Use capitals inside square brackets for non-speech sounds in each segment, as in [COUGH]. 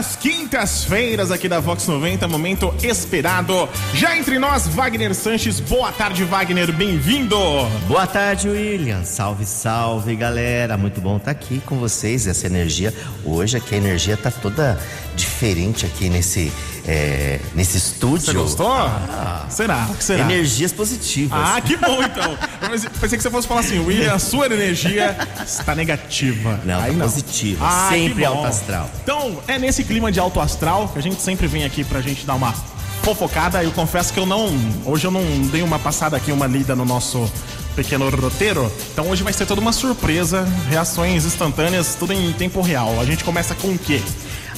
nas quintas-feiras aqui da Vox 90, momento esperado. Já entre nós, Wagner Sanches. Boa tarde, Wagner, bem-vindo. Boa tarde, William. Salve, salve, galera. Muito bom estar aqui com vocês. Essa energia, hoje aqui a energia tá toda diferente aqui nesse é, nesse estúdio. Você gostou? Ah, será? Será? Energias positivas. Ah, que bom então. Eu pensei que você fosse falar assim, William, a sua energia está negativa. Não, Aí tá positiva. Ah, sempre alto astral. Então, é nesse clima de alto astral que a gente sempre vem aqui pra gente dar uma fofocada. Eu confesso que eu não. Hoje eu não dei uma passada aqui, uma lida no nosso pequeno roteiro. Então hoje vai ser toda uma surpresa, reações instantâneas, tudo em tempo real. A gente começa com o quê?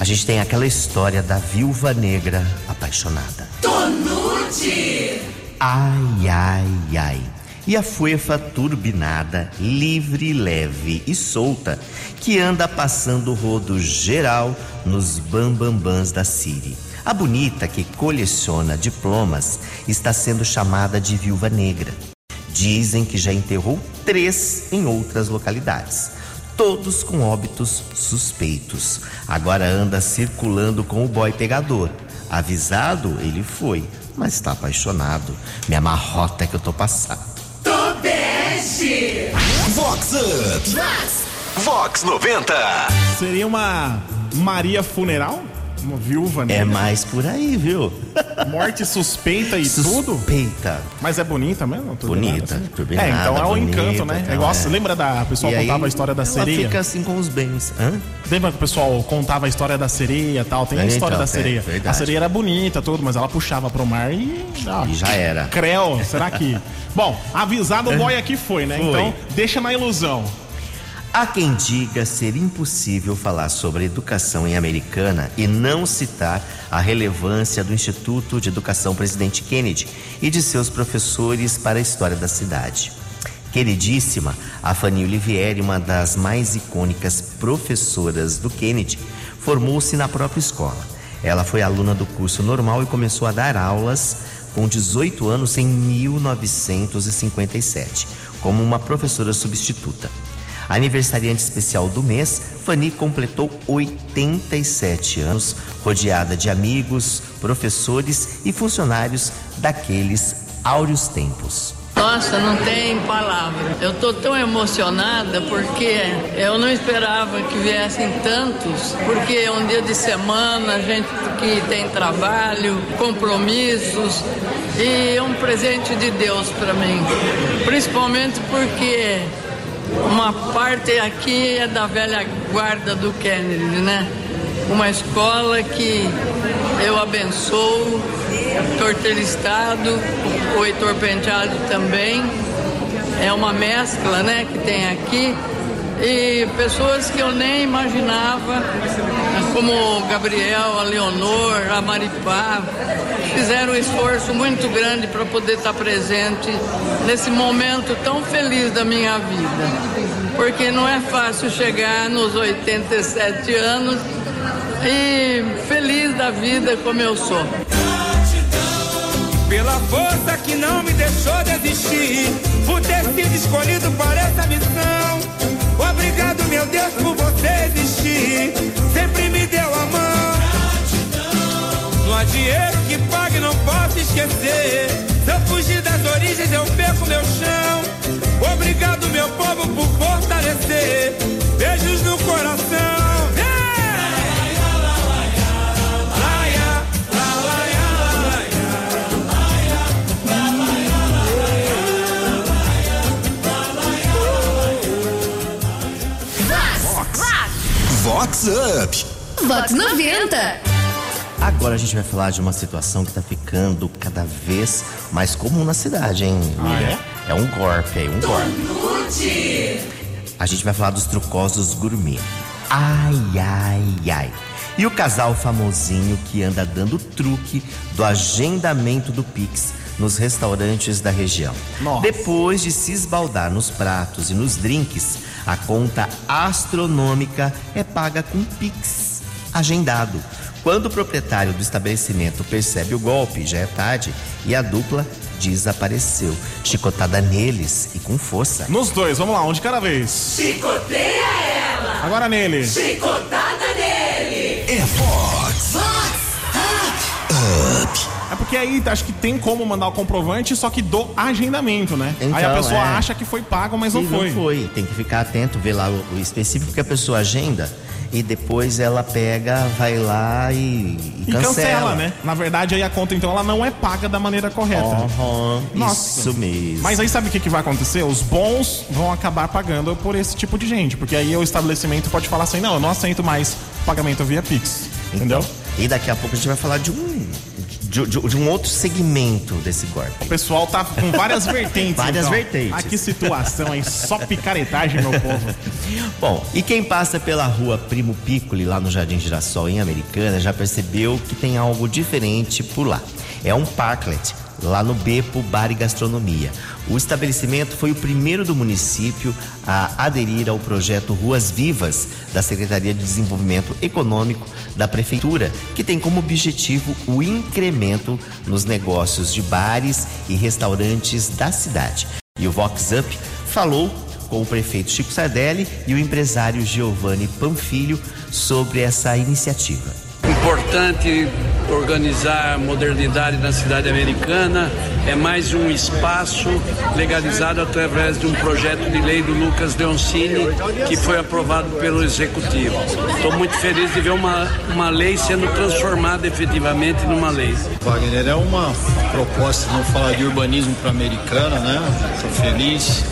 A gente tem aquela história da viúva negra apaixonada. Tonute! Ai, ai, ai. E a fuefa turbinada, livre, leve e solta, que anda passando o rodo geral nos bambambãs da Siri. A bonita que coleciona diplomas está sendo chamada de viúva negra. Dizem que já enterrou três em outras localidades todos com óbitos suspeitos. Agora anda circulando com o boy pegador. Avisado, ele foi, mas está apaixonado. Me amarrota que eu tô passando. Tobeste! Vox Up! Vox! Vox 90! Seria uma Maria Funeral? Uma viúva É negra? mais por aí, viu? Morte suspeita e tudo? Suspeita. Mas é bonita mesmo? Bonita, assim? É, então é bonita, encanto, né? então é igual, é. lembra da. A pessoa E aí, contava a história da ela sereia? fica assim com os bens. Hã? Lembra que o pessoal contava a história da sereia e tal? Tem a É, história então, da sereia. é, a sereia era bonita, tudo, mas ela puxava pro mar e. ó, E já era. Creu, será que. [LAUGHS] Bom, avisado o boy aqui foi, né? Foi. Então, deixa na ilusão. Há quem diga ser impossível falar sobre educação em Americana e não citar a relevância do Instituto de Educação Presidente Kennedy e de seus professores para a história da cidade. Queridíssima, a Fanny Olivieri, uma das mais icônicas professoras do Kennedy, formou-se na própria escola. Ela foi aluna do curso normal e começou a dar aulas com 18 anos em 1957, como uma professora substituta. Aniversariante especial do mês, Fanny completou 87 anos, rodeada de amigos, professores e funcionários daqueles áureos tempos. Nossa, não tem palavra. Eu tô tão emocionada porque eu não esperava que viessem tantos, porque é um dia de semana, a gente que tem trabalho, compromissos e é um presente de Deus para mim. Principalmente porque uma parte aqui é da velha guarda do Kennedy, né? Uma escola que eu abençoo, Torteiro Estado, o Heitor Penteado também. É uma mescla, né, que tem aqui. E pessoas que eu nem imaginava, como Gabriel, a Leonor, a Maripá, fizeram um esforço muito grande para poder estar presente nesse momento tão feliz da minha vida. Porque não é fácil chegar nos 87 anos e feliz da vida como eu sou. Pela força que não me deixou desistir, esquecer. Se eu fugir das origens, eu perco meu chão. Obrigado, meu povo, por fortalecer. Beijos no coração. Vox Up! Vox 90! Agora a gente vai falar de uma situação que tá ficando cada vez mais comum na cidade, hein? William? é? um golpe aí, um golpe. A gente vai falar dos trucosos gourmet. Ai, ai, ai. E o casal famosinho que anda dando truque do agendamento do Pix nos restaurantes da região. Nossa. Depois de se esbaldar nos pratos e nos drinks, a conta astronômica é paga com Pix agendado. Quando o proprietário do estabelecimento percebe o golpe, já é tarde e a dupla desapareceu. Chicotada neles e com força. Nos dois, vamos lá, um de cada vez. Chicoteia ela! Agora nele. Chicotada nele! É Vox! Up. É porque aí acho que tem como mandar o comprovante, só que do agendamento, né? aí a Então, pessoa é. acha que foi pago, mas não E foi. Não foi. Tem que ficar atento, ver lá o, o específico que a pessoa agenda e depois ela pega, vai lá e, e E cancela. né? Na verdade, aí a conta, então, ela não é paga da maneira correta. Aham, Nossa. Isso mesmo. Mas aí sabe o que, que vai acontecer? Os bons vão acabar pagando por esse tipo de gente. Porque aí o estabelecimento pode falar assim: não, eu não aceito mais pagamento via Pix. Entendeu? E daqui a pouco a gente vai falar de um de, de- de um outro segmento desse golpe. O pessoal tá com várias [LAUGHS] vertentes. Várias então. vertentes. Ah, que situação, hein? Só picaretagem, meu povo. [LAUGHS] Bom, e quem passa pela rua Primo Piccoli, lá no Jardim Girassol, em Americana, já percebeu que tem algo diferente por lá. É um parklet, lá no Bepo Bar e Gastronomia. O estabelecimento foi o primeiro do município a aderir ao projeto Ruas Vivas, da Secretaria de Desenvolvimento Econômico da Prefeitura, que tem como objetivo o incremento nos negócios de bares e restaurantes da cidade. E o Vox Up falou com o prefeito Chico Sardelli e o empresário Giovanni Panfilho sobre essa iniciativa. Importante organizar a modernidade na cidade americana. É mais um espaço legalizado através de um projeto de lei do Lucas Leoncini que foi aprovado pelo Executivo. Estou muito feliz de ver uma, uma lei sendo transformada efetivamente numa lei. Wagner, é uma proposta, vamos falar de urbanismo para a americana, né? Estou feliz,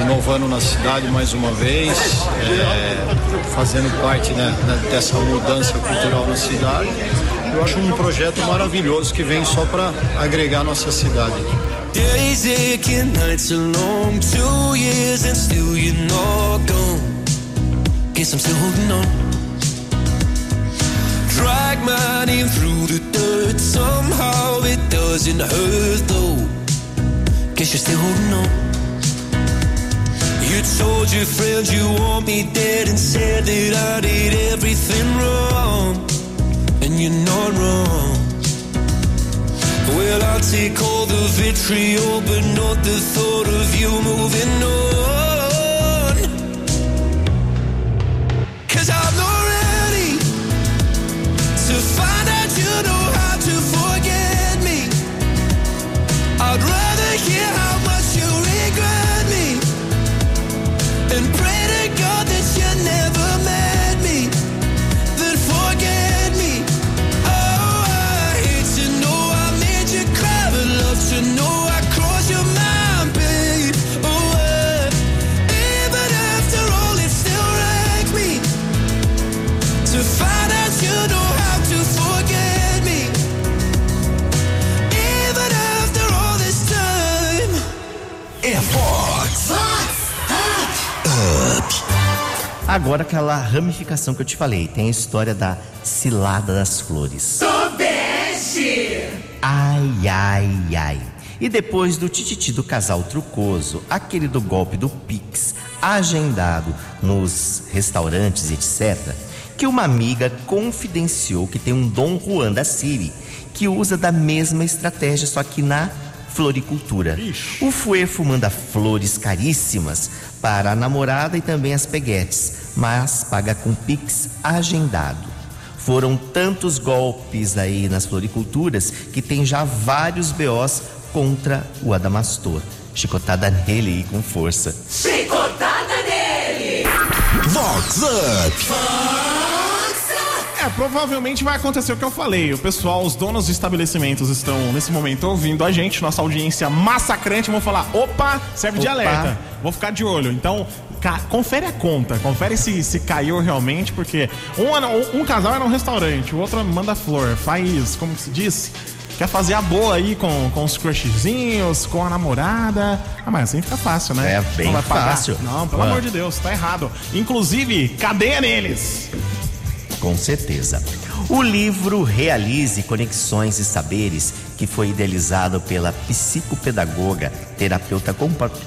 inovando na cidade mais uma vez, é, fazendo parte né, dessa mudança cultural na cidade. Eu acho um projeto maravilhoso que vem só para agregar nossa cidade. Days aching, nights are long, two years and still you're not gone. Guess I'm still holding on. Drag my name through the dirt, somehow it doesn't hurt though. Guess you're still holding on. You told your friends you want me dead and said that I did everything wrong. And you're not wrong. Well, I'll take all the vitriol, but not the thought of you moving on. Agora aquela ramificação que eu te falei, tem a história da cilada das flores. Ai, ai, ai. E depois do tititi do casal trucoso, aquele do golpe do Pix, agendado nos restaurantes, etc., que uma amiga confidenciou que tem um Dom Juan da Siri, que usa da mesma estratégia, só que na floricultura. O Fuefo manda flores caríssimas para a namorada e também as peguetes, mas paga com Pix agendado. Foram tantos golpes aí nas floriculturas que tem já vários BOs contra o Adamastor. Chicotada nele e com força. Chicotada nele! Vox Up. É, provavelmente vai acontecer o que eu falei. O pessoal, os donos de estabelecimentos estão nesse momento ouvindo a gente, nossa audiência massacrante, vão falar: opa, serve de Opa. alerta. Vou ficar de olho. Então, confere a conta, confere se, se caiu realmente, porque um, um casal era um restaurante, o outro manda flor, faz, como se diz? Quer fazer a boa aí com, com os crushzinhos, com a namorada. Ah, mas assim fica fácil, né? É bem Não fácil. Não, pelo Ah. amor de Deus, tá errado. Inclusive, cadeia neles. Com certeza. O livro Realize Conexões e Saberes, que foi idealizado pela psicopedagoga, terapeuta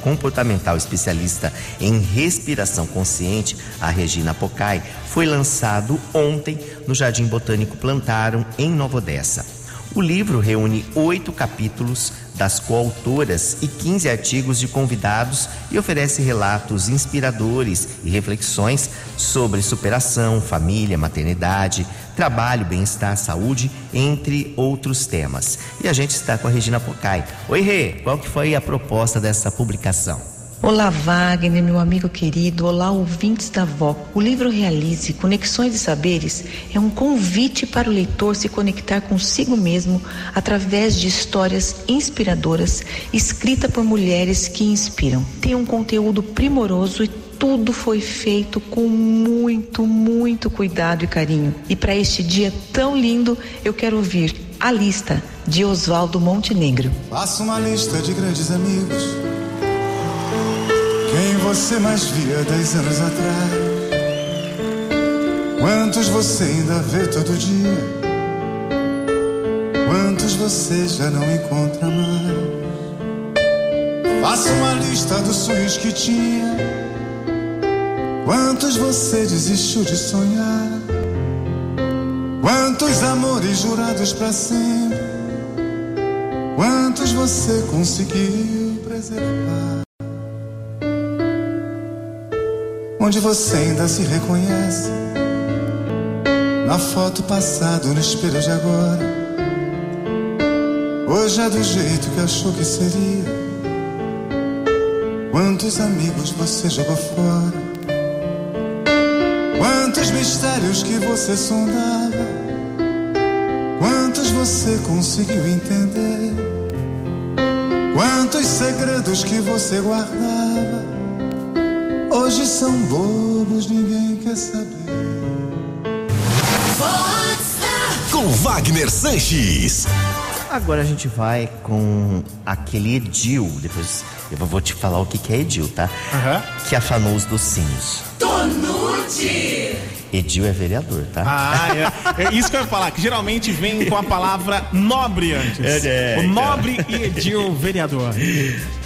comportamental especialista em respiração consciente, a Regina Pocai, foi lançado ontem no Jardim Botânico Plantarum, em Nova Odessa. O livro reúne oito capítulos das coautoras e 15 artigos de convidados e oferece relatos inspiradores e reflexões sobre superação, família, maternidade, trabalho, bem-estar, saúde, entre outros temas. E a gente está com a Regina Pocai. Oi, Rê, qual que foi a proposta dessa publicação? Olá, Wagner, meu amigo querido. Olá, ouvintes da VOC. O livro Realize Conexões de Saberes é um convite para o leitor se conectar consigo mesmo através de histórias inspiradoras escritas por mulheres que inspiram. Tem um conteúdo primoroso e tudo foi feito com muito, muito cuidado e carinho. E para este dia tão lindo, eu quero ouvir a lista de Oswaldo Montenegro. Faça uma lista de grandes amigos você mais via dez anos atrás? Quantos você ainda vê todo dia? Quantos você já não encontra mais? Faça uma lista dos sonhos que tinha. Quantos você desistiu de sonhar? Quantos amores jurados para sempre? Quantos você conseguiu preservar? Onde você ainda se reconhece. Na foto passada, no espelho de agora. Hoje é do jeito que achou que seria. Quantos amigos você jogou fora? Quantos mistérios que você sondava? Quantos você conseguiu entender? Quantos segredos que você guardava? Hoje são bobos, ninguém quer saber. Com Wagner Sanches. Agora a gente vai com aquele Edil. Depois eu vou te falar o que, que é Edil, tá? Aham. Que afanou os docinhos. Edil é vereador, tá? Ah, é, [LAUGHS] é isso que eu ia falar, que geralmente vem com a palavra nobre antes. É, é, o nobre e Edil vereador.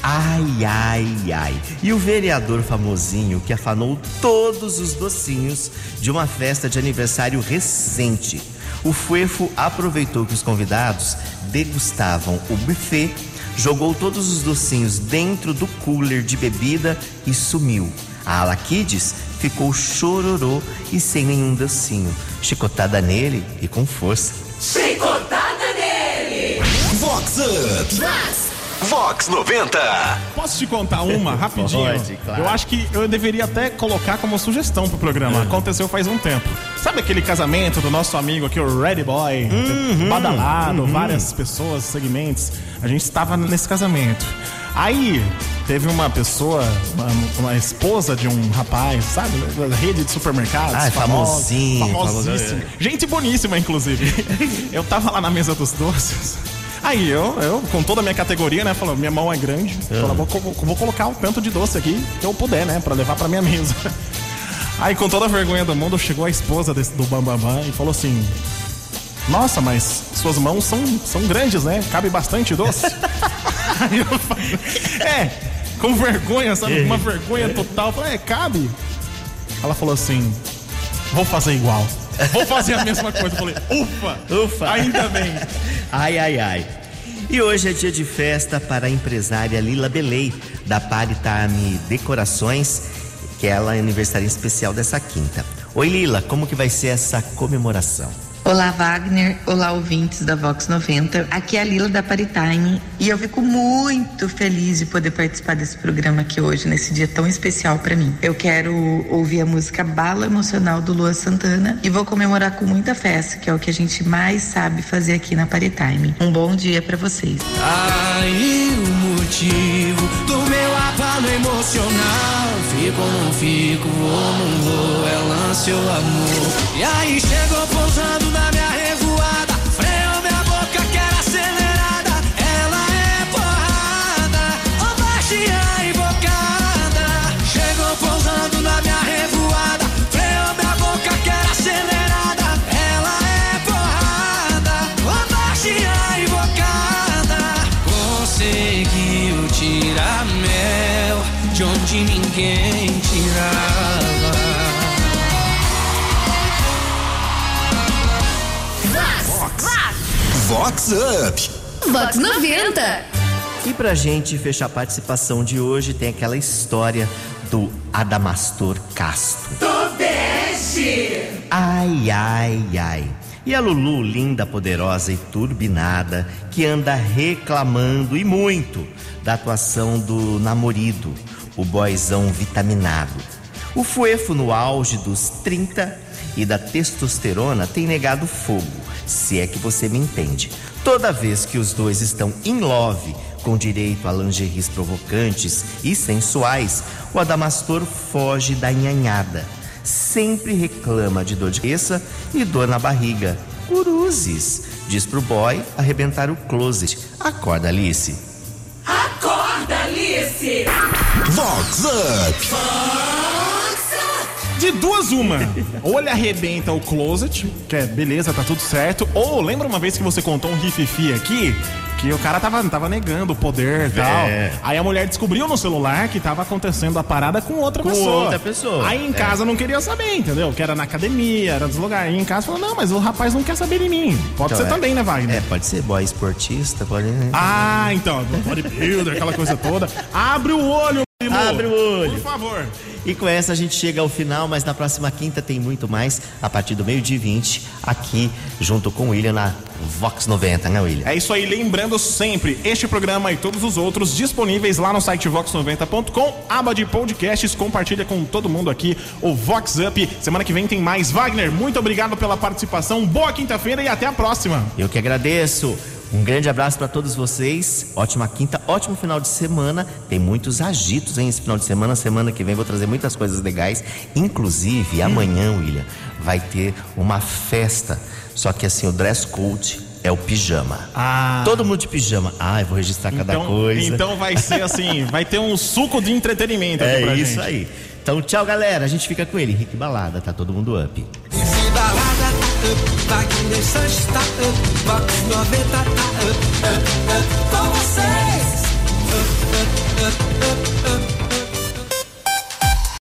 Ai, ai, ai. E o vereador famosinho que afanou todos os docinhos de uma festa de aniversário recente. O Fuefo aproveitou que os convidados degustavam o buffet, jogou todos os docinhos dentro do cooler de bebida e sumiu. A Ala Kids ficou chororô e sem nenhum docinho. Chicotada nele e com força. Chicotada nele! Vox Up. Vox 90. Posso te contar uma [LAUGHS] rapidinho? Pode, claro. Eu acho que eu deveria até colocar como sugestão pro programa. Aconteceu faz um tempo. Sabe aquele casamento do nosso amigo aqui, o Ready Boy? Badalado, várias pessoas, segmentos. A gente estava nesse casamento. Aí teve uma pessoa, uma, uma esposa de um rapaz, sabe? Rede de supermercados. Ah, é famosinho, Famosíssimo. Gente boníssima, inclusive. [LAUGHS] eu tava lá na mesa dos doces. Aí eu, eu, com toda a minha categoria, né, falou, minha mão é grande, falou, vou, vou colocar o tanto de doce aqui que eu puder, né, pra levar pra minha mesa. [LAUGHS] Aí com toda a vergonha do mundo, chegou a esposa desse, do Bambambam e falou assim, nossa, mas suas mãos são, são grandes, né, cabe bastante doce. [LAUGHS] Aí eu falei, é, com vergonha, sabe, uma vergonha total, eu falei, é, cabe. Ela falou assim, vou fazer igual. Vou fazer a mesma coisa. Eu falei, ufa! Ufa. Ainda bem. Ai, ai, ai. E hoje é dia de festa para a empresária Lila Belei, da Paritame Decorações, que ela é aniversário especial dessa quinta. Oi, Lila, como que vai ser essa comemoração? Olá, Wagner. Olá, ouvintes da Vox 90. Aqui é a Lila da Paritime e eu fico muito feliz de poder participar desse programa aqui hoje, nesse dia tão especial para mim. Eu quero ouvir a música Bala Emocional do Lua Santana e vou comemorar com muita festa, que é o que a gente mais sabe fazer aqui na Paritime. Um bom dia para vocês. Aí o motivo do meu emocional. Fico ou não fico, vou ou não vou, é lance amor. E aí chegou pousando na minha ninguém tirava. Vox Up. Vox 90. E pra gente fechar a participação de hoje, tem aquela história do Adamastor Casto. Tobeste! Ai, ai, ai. E a Lulu, linda, poderosa e turbinada, que anda reclamando e muito da atuação do namorido, o boyzão vitaminado. O Fuefo, no auge dos 30 e da testosterona, tem negado fogo, se é que você me entende. Toda vez que os dois estão in love, com direito a lingeries provocantes e sensuais, o Adamastor foge da nhanhada. Sempre reclama de dor de cabeça e dor na barriga. Uruzes, diz pro boy arrebentar o closet. Acorda, Alice. Alice! Vox Up. De duas, uma. Ou ele arrebenta o closet, que é beleza, tá tudo certo. Ou lembra uma vez que você contou um rififi aqui? Que o cara tava, tava negando o poder e tal. É. Aí a mulher descobriu no celular que tava acontecendo a parada com outra Com pessoa. outra pessoa. Aí em É. casa não queria saber, entendeu? Que era na academia, era dos lugares. Aí em casa falou: não, mas o rapaz não quer saber de mim. Pode Então, ser é. também, né, Wagner? É, pode ser boy esportista, pode. Ah, então, bodybuilder, aquela coisa toda. Abre o olho. Abre o olho. Por favor. E com essa a gente chega ao final, mas na próxima quinta tem muito mais, a partir do meio-dia e 20, aqui junto com o William na Vox 90, né, William? É isso aí, lembrando sempre, este programa e todos os outros disponíveis lá no site vox90.com, aba de podcasts, compartilha com todo mundo aqui o Vox Up. Semana que vem tem mais. Wagner, muito obrigado pela participação, boa quinta-feira e até a próxima. Eu que agradeço. Um grande abraço para todos vocês. Ótima quinta, ótimo final de semana. Tem muitos agitos hein, esse final de semana. Semana que vem vou trazer muitas coisas legais. Inclusive, amanhã, William, vai ter uma festa. Só que assim, o dress code é o pijama. Ah. Todo mundo de pijama. Ah, eu vou registrar cada Então, coisa. então vai ser assim, [LAUGHS] vai ter um suco de entretenimento aqui é isso gente. aí. Então, tchau, galera. A gente fica com ele. Rick Balada, tá todo mundo up up, vai querer Sanches tá up, Box 90 up, up, up, com vocês. Up, up, up, up, up.